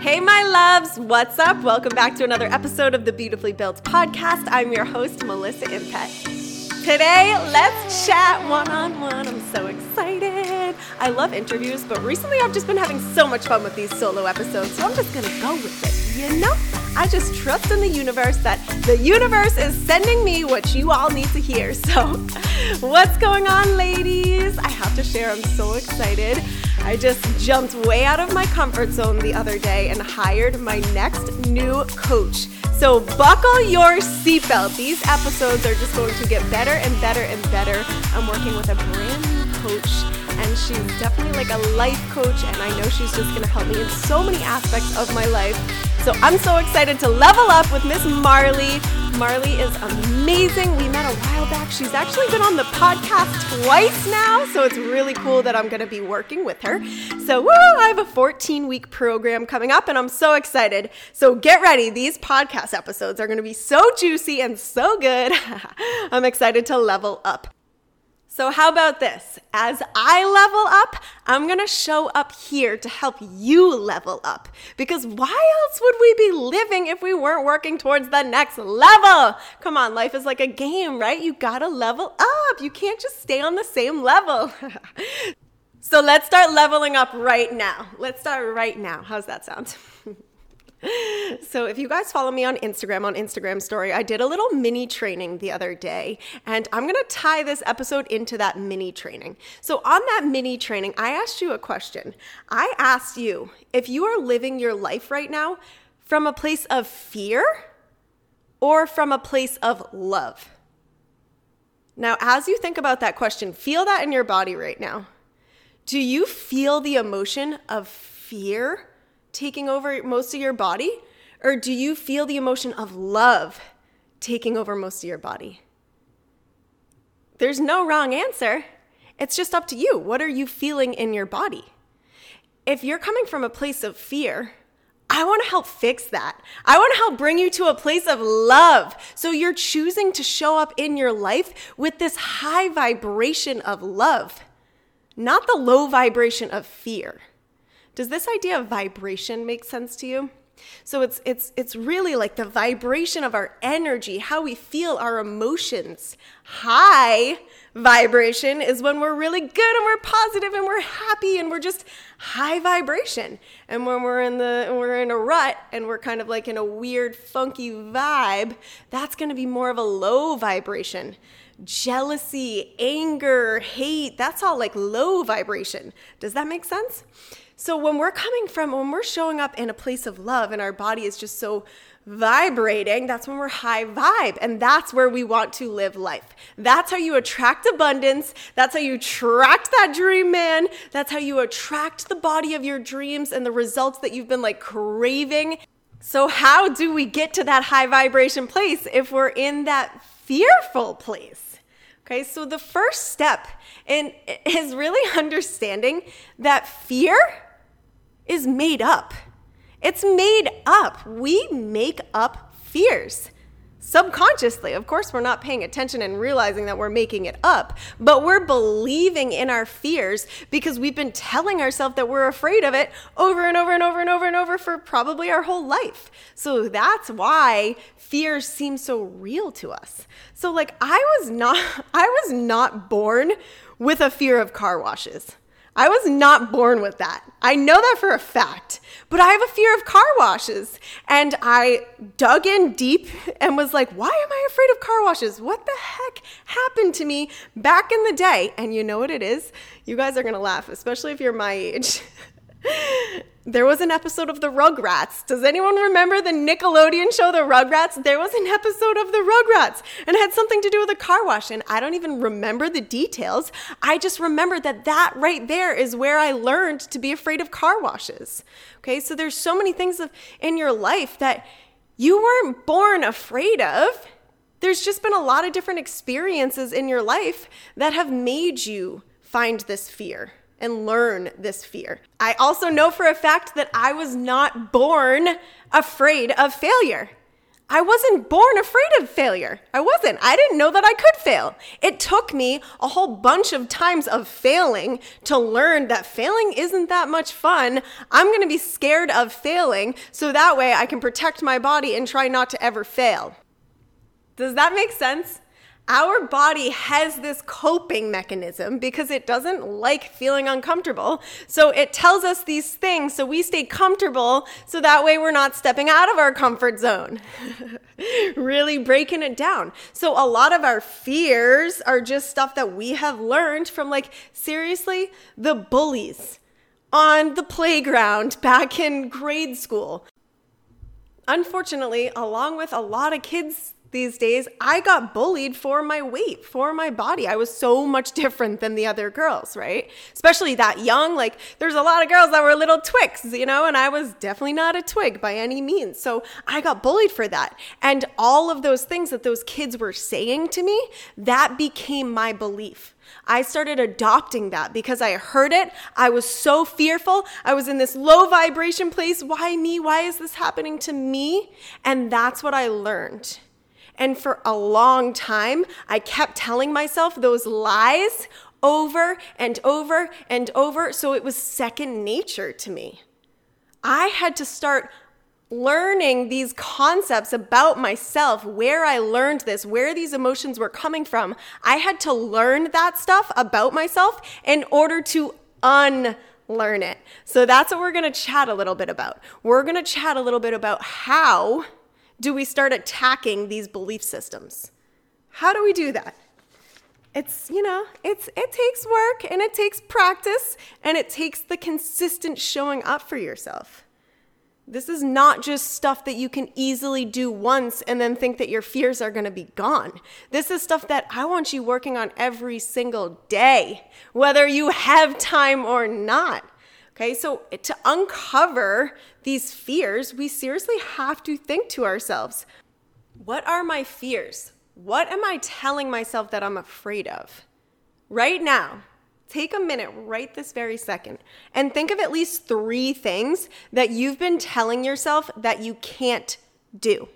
Hey, my loves, what's up? Welcome back to another episode of the Beautifully Built podcast. I'm your host, Melissa Impet. Today, let's chat one on one. I'm so excited. I love interviews, but recently I've just been having so much fun with these solo episodes, so I'm just gonna go with it, you know? I just trust in the universe that the universe is sending me what you all need to hear. So, what's going on, ladies? I have to share, I'm so excited. I just jumped way out of my comfort zone the other day and hired my next new coach. So, buckle your seatbelt. These episodes are just going to get better and better and better. I'm working with a brand new coach, and she's definitely like a life coach, and I know she's just gonna help me in so many aspects of my life. So, I'm so excited to level up with Miss Marley. Marley is amazing. We met a while back. She's actually been on the podcast twice now, so it's really cool that I'm going to be working with her. So, woo, I have a 14 week program coming up, and I'm so excited. So, get ready. These podcast episodes are going to be so juicy and so good. I'm excited to level up. So, how about this? As I level up, I'm gonna show up here to help you level up. Because why else would we be living if we weren't working towards the next level? Come on, life is like a game, right? You gotta level up. You can't just stay on the same level. so, let's start leveling up right now. Let's start right now. How's that sound? So, if you guys follow me on Instagram, on Instagram story, I did a little mini training the other day, and I'm gonna tie this episode into that mini training. So, on that mini training, I asked you a question. I asked you if you are living your life right now from a place of fear or from a place of love. Now, as you think about that question, feel that in your body right now. Do you feel the emotion of fear? Taking over most of your body? Or do you feel the emotion of love taking over most of your body? There's no wrong answer. It's just up to you. What are you feeling in your body? If you're coming from a place of fear, I want to help fix that. I want to help bring you to a place of love. So you're choosing to show up in your life with this high vibration of love, not the low vibration of fear. Does this idea of vibration make sense to you? So it's it's it's really like the vibration of our energy, how we feel our emotions. High vibration is when we're really good and we're positive and we're happy and we're just high vibration. And when we're in the we're in a rut and we're kind of like in a weird funky vibe, that's going to be more of a low vibration. Jealousy, anger, hate, that's all like low vibration. Does that make sense? So when we're coming from, when we're showing up in a place of love and our body is just so vibrating, that's when we're high vibe. And that's where we want to live life. That's how you attract abundance. That's how you attract that dream man. That's how you attract the body of your dreams and the results that you've been like craving. So, how do we get to that high vibration place if we're in that fearful place? Okay, so the first step in, is really understanding that fear is made up. It's made up. We make up fears. Subconsciously, of course, we're not paying attention and realizing that we're making it up, but we're believing in our fears because we've been telling ourselves that we're afraid of it over and over and over and over and over for probably our whole life. So that's why fears seem so real to us. So like I was not I was not born with a fear of car washes. I was not born with that. I know that for a fact. But I have a fear of car washes. And I dug in deep and was like, why am I afraid of car washes? What the heck happened to me back in the day? And you know what it is? You guys are going to laugh, especially if you're my age. there was an episode of the Rugrats. Does anyone remember the Nickelodeon show, The Rugrats? There was an episode of The Rugrats, and it had something to do with a car wash. And I don't even remember the details. I just remember that that right there is where I learned to be afraid of car washes. Okay, so there's so many things of, in your life that you weren't born afraid of. There's just been a lot of different experiences in your life that have made you find this fear and learn this fear. I also know for a fact that I was not born afraid of failure. I wasn't born afraid of failure. I wasn't. I didn't know that I could fail. It took me a whole bunch of times of failing to learn that failing isn't that much fun. I'm going to be scared of failing so that way I can protect my body and try not to ever fail. Does that make sense? Our body has this coping mechanism because it doesn't like feeling uncomfortable. So it tells us these things so we stay comfortable so that way we're not stepping out of our comfort zone. really breaking it down. So a lot of our fears are just stuff that we have learned from like seriously the bullies on the playground back in grade school. Unfortunately, along with a lot of kids these days, I got bullied for my weight, for my body. I was so much different than the other girls, right? Especially that young. Like, there's a lot of girls that were little twigs, you know, and I was definitely not a twig by any means. So I got bullied for that. And all of those things that those kids were saying to me, that became my belief. I started adopting that because I heard it. I was so fearful. I was in this low vibration place. Why me? Why is this happening to me? And that's what I learned. And for a long time, I kept telling myself those lies over and over and over. So it was second nature to me. I had to start learning these concepts about myself, where I learned this, where these emotions were coming from. I had to learn that stuff about myself in order to unlearn it. So that's what we're going to chat a little bit about. We're going to chat a little bit about how do we start attacking these belief systems? How do we do that? It's, you know, it's it takes work and it takes practice and it takes the consistent showing up for yourself. This is not just stuff that you can easily do once and then think that your fears are going to be gone. This is stuff that I want you working on every single day, whether you have time or not. Okay, so to uncover these fears, we seriously have to think to ourselves what are my fears? What am I telling myself that I'm afraid of? Right now, take a minute right this very second and think of at least three things that you've been telling yourself that you can't do.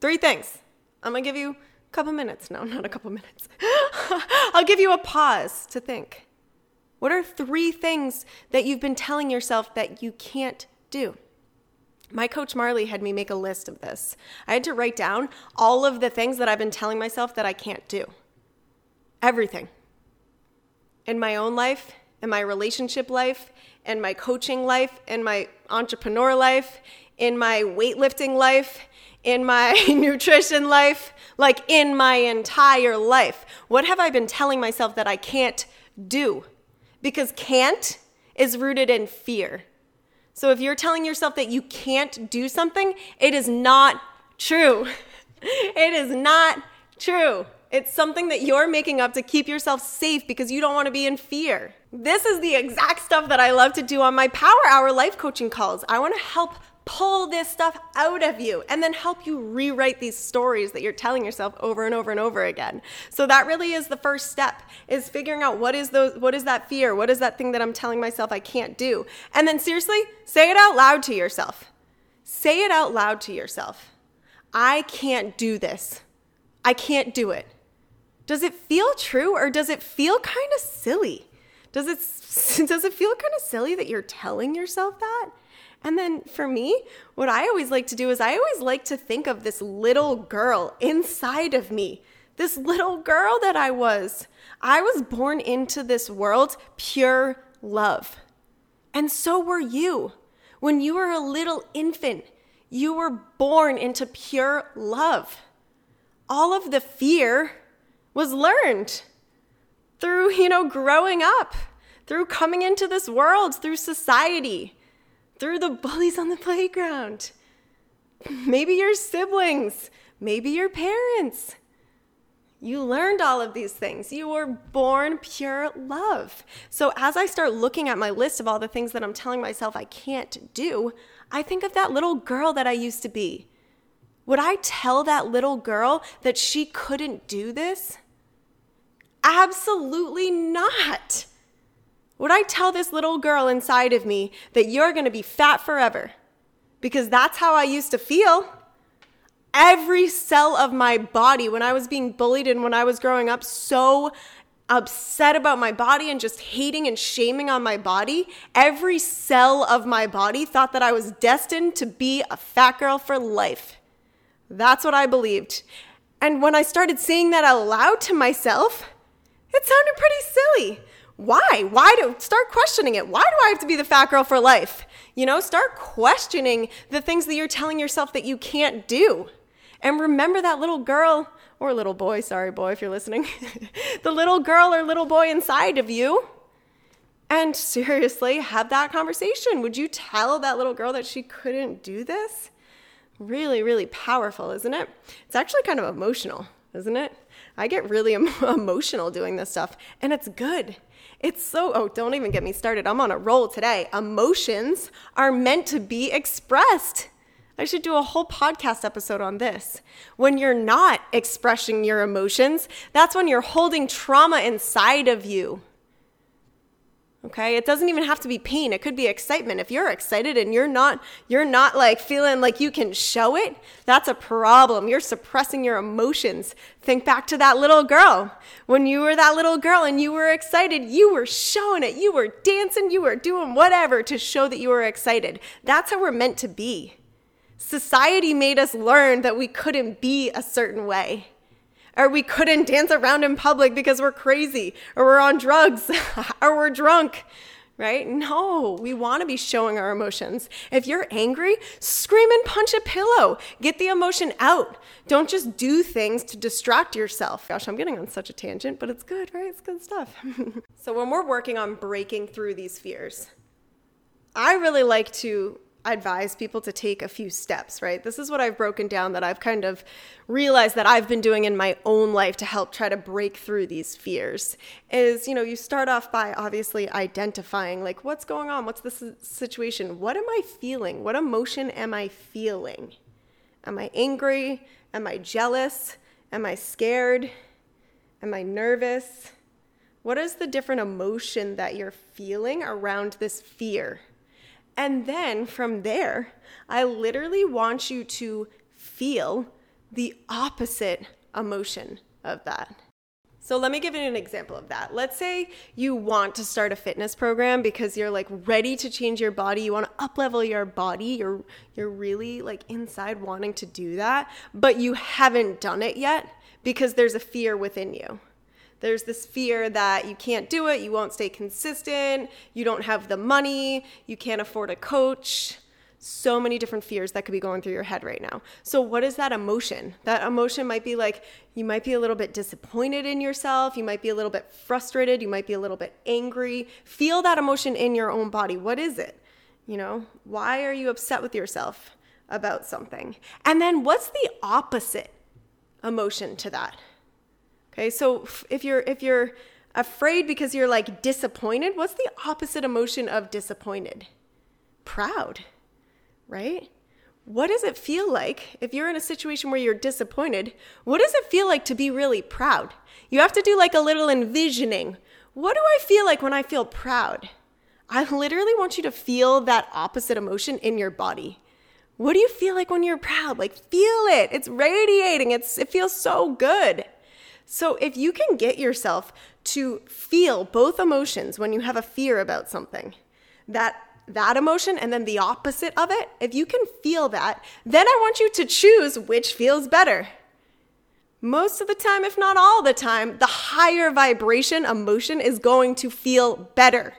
Three things. I'm gonna give you a couple minutes. No, not a couple minutes. I'll give you a pause to think. What are three things that you've been telling yourself that you can't do? My coach Marley had me make a list of this. I had to write down all of the things that I've been telling myself that I can't do. Everything. In my own life, in my relationship life, in my coaching life, in my entrepreneur life, in my weightlifting life, in my nutrition life, like in my entire life. What have I been telling myself that I can't do? Because can't is rooted in fear. So if you're telling yourself that you can't do something, it is not true. It is not true. It's something that you're making up to keep yourself safe because you don't want to be in fear. This is the exact stuff that I love to do on my Power Hour life coaching calls. I want to help pull this stuff out of you and then help you rewrite these stories that you're telling yourself over and over and over again. So that really is the first step is figuring out what is those what is that fear? What is that thing that I'm telling myself I can't do? And then seriously, say it out loud to yourself. Say it out loud to yourself. I can't do this. I can't do it. Does it feel true or does it feel kind of silly? Does it does it feel kind of silly that you're telling yourself that? And then for me, what I always like to do is I always like to think of this little girl inside of me, this little girl that I was. I was born into this world pure love. And so were you. When you were a little infant, you were born into pure love. All of the fear was learned through, you know, growing up, through coming into this world, through society through the bullies on the playground. Maybe your siblings, maybe your parents. You learned all of these things. You were born pure love. So, as I start looking at my list of all the things that I'm telling myself I can't do, I think of that little girl that I used to be. Would I tell that little girl that she couldn't do this? Absolutely not. Would I tell this little girl inside of me that you're going to be fat forever? Because that's how I used to feel. every cell of my body when I was being bullied and when I was growing up so upset about my body and just hating and shaming on my body, every cell of my body thought that I was destined to be a fat girl for life. That's what I believed. And when I started saying that out loud to myself, it sounded pretty silly. Why? Why do start questioning it? Why do I have to be the fat girl for life? You know, start questioning the things that you're telling yourself that you can't do. And remember that little girl or little boy, sorry, boy, if you're listening, the little girl or little boy inside of you. And seriously, have that conversation. Would you tell that little girl that she couldn't do this? Really, really powerful, isn't it? It's actually kind of emotional, isn't it? I get really em- emotional doing this stuff, and it's good. It's so, oh, don't even get me started. I'm on a roll today. Emotions are meant to be expressed. I should do a whole podcast episode on this. When you're not expressing your emotions, that's when you're holding trauma inside of you. Okay? It doesn't even have to be pain. It could be excitement. If you're excited and you're not you're not like feeling like you can show it, that's a problem. You're suppressing your emotions. Think back to that little girl. When you were that little girl and you were excited, you were showing it. You were dancing, you were doing whatever to show that you were excited. That's how we're meant to be. Society made us learn that we couldn't be a certain way. Or we couldn't dance around in public because we're crazy, or we're on drugs, or we're drunk, right? No, we want to be showing our emotions. If you're angry, scream and punch a pillow. Get the emotion out. Don't just do things to distract yourself. Gosh, I'm getting on such a tangent, but it's good, right? It's good stuff. so, when we're working on breaking through these fears, I really like to advise people to take a few steps, right? This is what I've broken down that I've kind of realized that I've been doing in my own life to help try to break through these fears. Is, you know, you start off by obviously identifying like what's going on? What's the situation? What am I feeling? What emotion am I feeling? Am I angry? Am I jealous? Am I scared? Am I nervous? What is the different emotion that you're feeling around this fear? And then from there, I literally want you to feel the opposite emotion of that. So let me give you an example of that. Let's say you want to start a fitness program because you're like ready to change your body, you want to uplevel your body, you're you're really like inside wanting to do that, but you haven't done it yet because there's a fear within you. There's this fear that you can't do it, you won't stay consistent, you don't have the money, you can't afford a coach. So many different fears that could be going through your head right now. So, what is that emotion? That emotion might be like you might be a little bit disappointed in yourself, you might be a little bit frustrated, you might be a little bit angry. Feel that emotion in your own body. What is it? You know, why are you upset with yourself about something? And then, what's the opposite emotion to that? Okay, so if you're if you're afraid because you're like disappointed, what's the opposite emotion of disappointed? Proud, right? What does it feel like if you're in a situation where you're disappointed? What does it feel like to be really proud? You have to do like a little envisioning. What do I feel like when I feel proud? I literally want you to feel that opposite emotion in your body. What do you feel like when you're proud? Like feel it. It's radiating. It's it feels so good. So, if you can get yourself to feel both emotions when you have a fear about something, that that emotion and then the opposite of it, if you can feel that, then I want you to choose which feels better. Most of the time, if not all the time, the higher vibration emotion is going to feel better.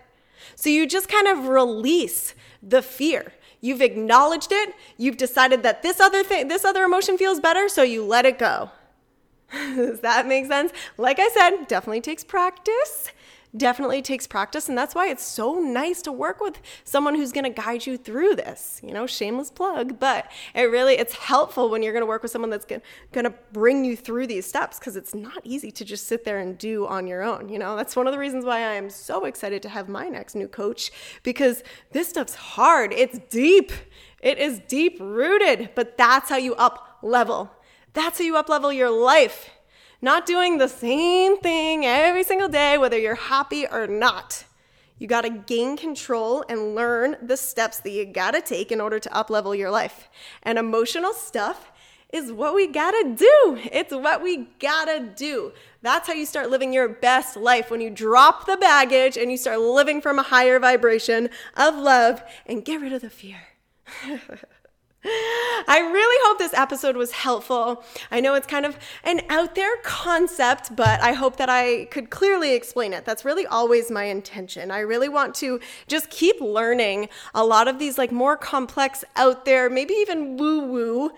So you just kind of release the fear. You've acknowledged it, you've decided that this other thing, this other emotion feels better, so you let it go. Does that make sense? Like I said, definitely takes practice. Definitely takes practice. And that's why it's so nice to work with someone who's going to guide you through this. You know, shameless plug, but it really, it's helpful when you're going to work with someone that's going to bring you through these steps because it's not easy to just sit there and do on your own. You know, that's one of the reasons why I am so excited to have my next new coach because this stuff's hard. It's deep. It is deep rooted, but that's how you up level that's how you uplevel your life. Not doing the same thing every single day, whether you're happy or not. You got to gain control and learn the steps that you got to take in order to uplevel your life. And emotional stuff is what we gotta do. It's what we gotta do. That's how you start living your best life when you drop the baggage and you start living from a higher vibration of love and get rid of the fear. I really hope this episode was helpful. I know it's kind of an out there concept, but I hope that I could clearly explain it. That's really always my intention. I really want to just keep learning a lot of these like more complex out there, maybe even woo woo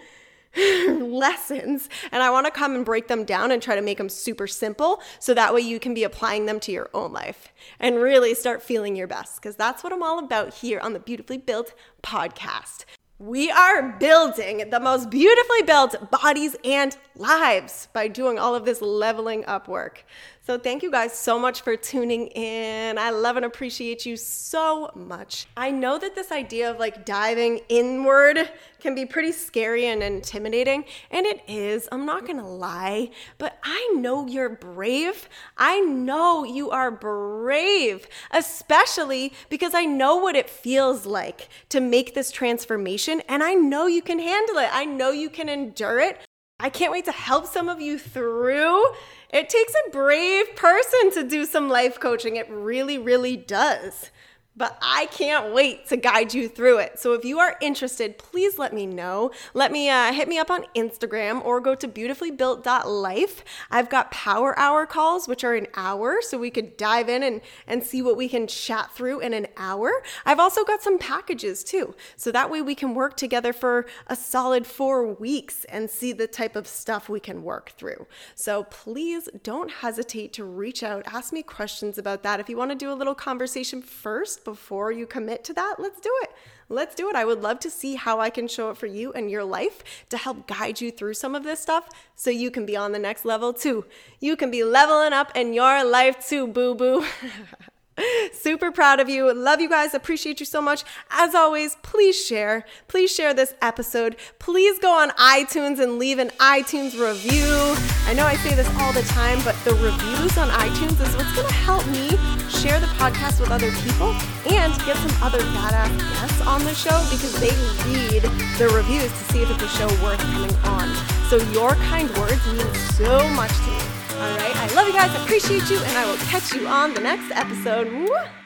lessons and I want to come and break them down and try to make them super simple so that way you can be applying them to your own life and really start feeling your best because that's what I'm all about here on the Beautifully Built podcast. We are building the most beautifully built bodies and lives by doing all of this leveling up work. So, thank you guys so much for tuning in. I love and appreciate you so much. I know that this idea of like diving inward can be pretty scary and intimidating, and it is. I'm not gonna lie, but I know you're brave. I know you are brave, especially because I know what it feels like to make this transformation, and I know you can handle it. I know you can endure it. I can't wait to help some of you through. It takes a brave person to do some life coaching. It really, really does but I can't wait to guide you through it. So if you are interested, please let me know. Let me uh, hit me up on Instagram or go to beautifullybuilt.life. I've got power hour calls, which are an hour, so we could dive in and, and see what we can chat through in an hour. I've also got some packages too, so that way we can work together for a solid four weeks and see the type of stuff we can work through. So please don't hesitate to reach out, ask me questions about that. If you want to do a little conversation first, before you commit to that, let's do it. Let's do it. I would love to see how I can show up for you and your life to help guide you through some of this stuff so you can be on the next level too. You can be leveling up in your life too, boo boo. Super proud of you. Love you guys. Appreciate you so much. As always, please share. Please share this episode. Please go on iTunes and leave an iTunes review. I know I say this all the time, but the reviews on iTunes is what's going to help me share the podcast with other people and get some other badass guests on the show because they read the reviews to see if it's a show worth coming on. So your kind words mean so much to me. All right. I love you guys. Appreciate you. And I will catch you on the next episode.